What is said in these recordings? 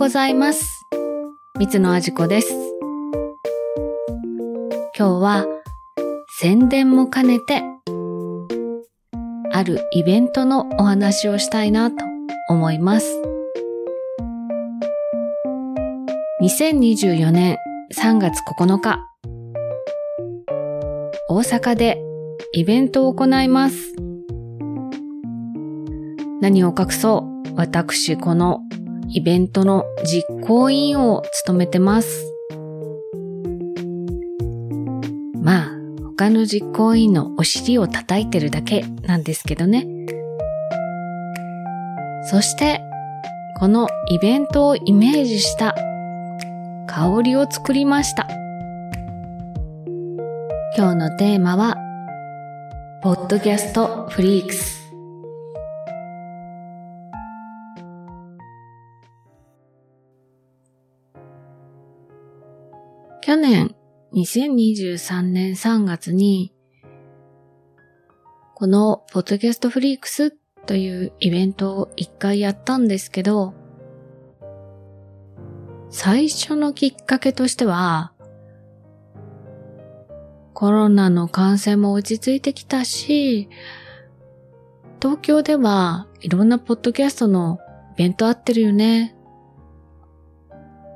ございます。三つのあじこです。今日は宣伝も兼ねて、あるイベントのお話をしたいなと思います。2024年3月9日、大阪でイベントを行います。何を隠そう、私このイベントの実行委員を務めてます。まあ、他の実行委員のお尻を叩いてるだけなんですけどね。そして、このイベントをイメージした香りを作りました。今日のテーマは、ポッドキャストフリークス。去年、2023年3月に、このポッドキャストフリークスというイベントを一回やったんですけど、最初のきっかけとしては、コロナの感染も落ち着いてきたし、東京ではいろんなポッドキャストのイベントあってるよね。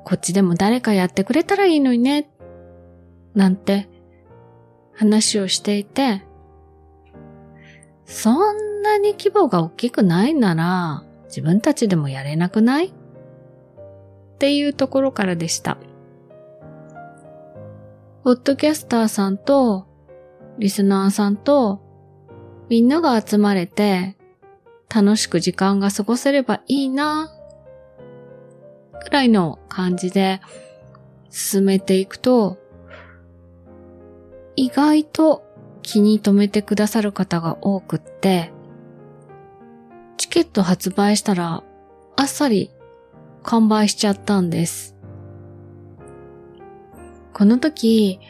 こっちでも誰かやってくれたらいいのにね。なんて話をしていて、そんなに規模が大きくないなら自分たちでもやれなくない？っていうところからでした。ポッドキャスターさんとリスナーさんとみんなが集まれて楽しく時間が過ごせればいいなくらいの感じで進めていくと意外と気に留めてくださる方が多くってチケット発売したらあっさり完売しちゃったんです。この時、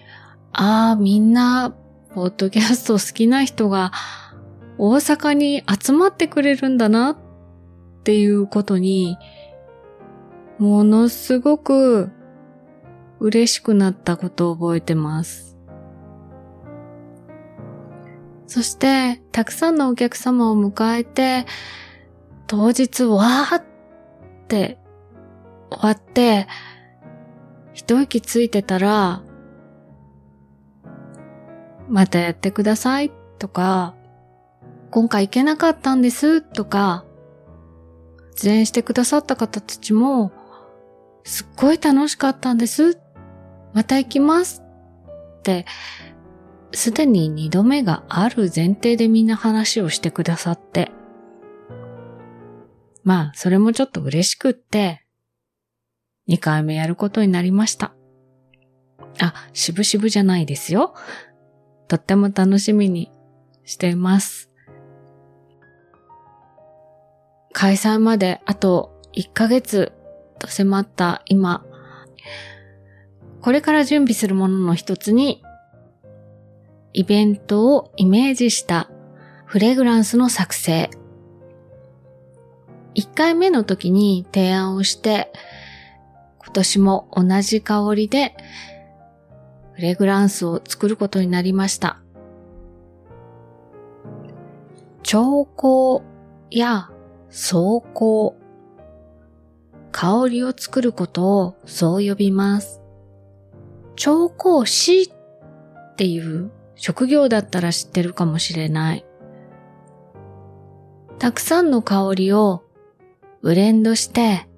ああ、みんな、ポッドキャスト好きな人が大阪に集まってくれるんだなっていうことに、ものすごく嬉しくなったことを覚えてます。そして、たくさんのお客様を迎えて、当日わーって終わって、一息ついてたら、またやってくださいとか、今回行けなかったんですとか、出演してくださった方たちも、すっごい楽しかったんです。また行きますって、すでに二度目がある前提でみんな話をしてくださって、まあ、それもちょっと嬉しくって、2回目やることになりました。あ、渋々じゃないですよ。とっても楽しみにしています。開催まであと1ヶ月と迫った今、これから準備するものの一つに、イベントをイメージしたフレグランスの作成。1回目の時に提案をして、今年も同じ香りでフレグランスを作ることになりました。調香や草香、香りを作ることをそう呼びます。調香師っていう職業だったら知ってるかもしれない。たくさんの香りをブレンドして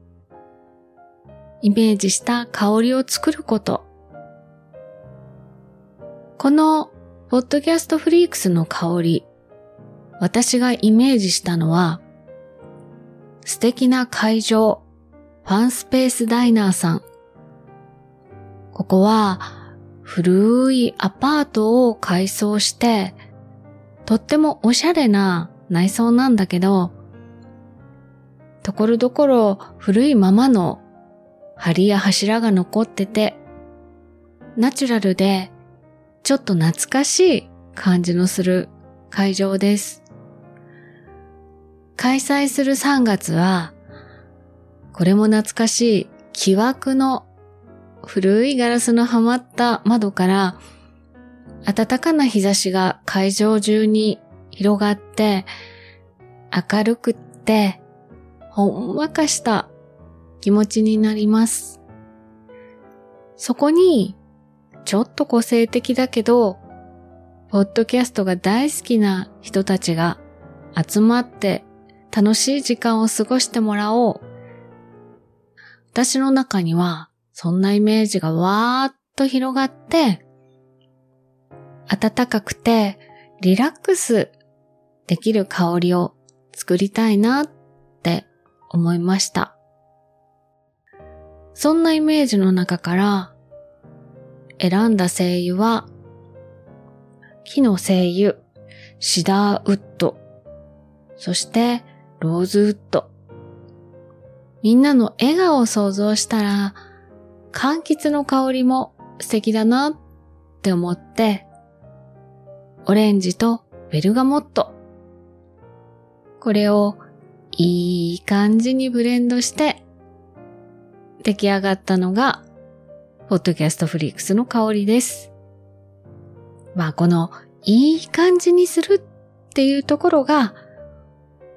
イメージした香りを作ること。このポッドキャストフリークスの香り、私がイメージしたのは素敵な会場、ファンスペースダイナーさん。ここは古いアパートを改装して、とってもおしゃれな内装なんだけど、ところどころ古いままの梁や柱が残ってて、ナチュラルでちょっと懐かしい感じのする会場です。開催する3月は、これも懐かしい木枠の古いガラスのはまった窓から暖かな日差しが会場中に広がって明るくってほんわかした気持ちになります。そこにちょっと個性的だけどポッドキャストが大好きな人たちが集まって楽しい時間を過ごしてもらおう。私の中にはそんなイメージがわーっと広がって、暖かくてリラックスできる香りを作りたいなって思いました。そんなイメージの中から選んだ声優は木の精油、シダーウッド、そしてローズウッド。みんなの笑顔を想像したら、柑橘の香りも素敵だなって思って、オレンジとベルガモット。これをいい感じにブレンドして、出来上がったのが、ポッドキャストフリークスの香りです。まあこのいい感じにするっていうところが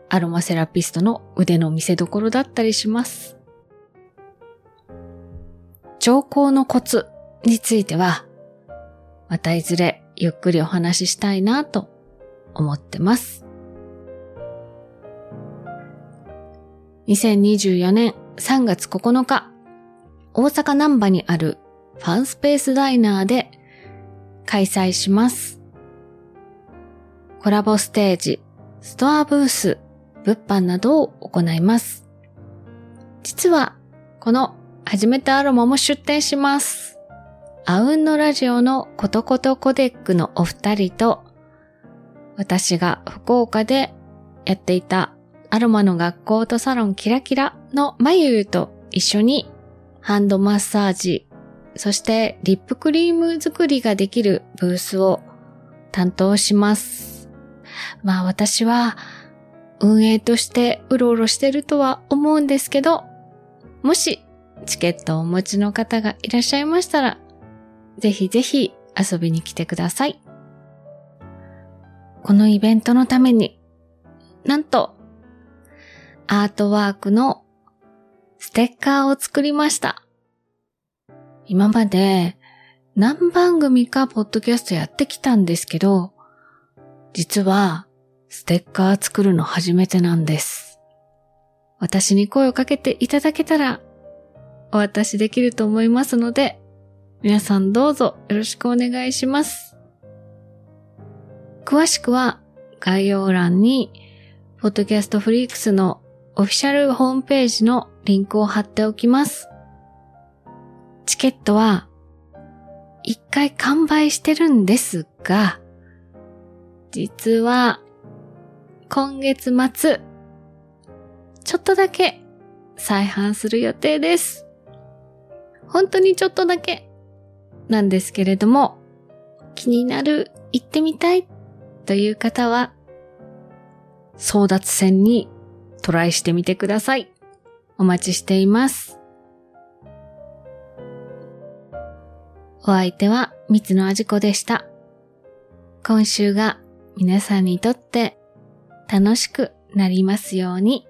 アロマセラピストの腕の見せ所だったりします。調香のコツについてはまたいずれゆっくりお話ししたいなと思ってます。2024年3月9日、大阪南波にあるファンスペースダイナーで開催します。コラボステージ、ストアブース、物販などを行います。実は、この始めたアロマも出展します。アウンのラジオのコトコトコデックのお二人と、私が福岡でやっていたアロマの学校とサロンキラキラのまゆゆと一緒にハンドマッサージ、そしてリップクリーム作りができるブースを担当します。まあ私は運営としてうろうろしてるとは思うんですけど、もしチケットをお持ちの方がいらっしゃいましたら、ぜひぜひ遊びに来てください。このイベントのために、なんと、アートワークのステッカーを作りました。今まで何番組かポッドキャストやってきたんですけど、実はステッカー作るの初めてなんです。私に声をかけていただけたらお渡しできると思いますので、皆さんどうぞよろしくお願いします。詳しくは概要欄に、ポッドキャストフリークスのオフィシャルホームページのリンクを貼っておきます。チケットは一回完売してるんですが、実は今月末、ちょっとだけ再販する予定です。本当にちょっとだけなんですけれども、気になる、行ってみたいという方は、争奪戦にトライしてみてください。お待ちしています。お相手は三つのあじこでした。今週が皆さんにとって楽しくなりますように。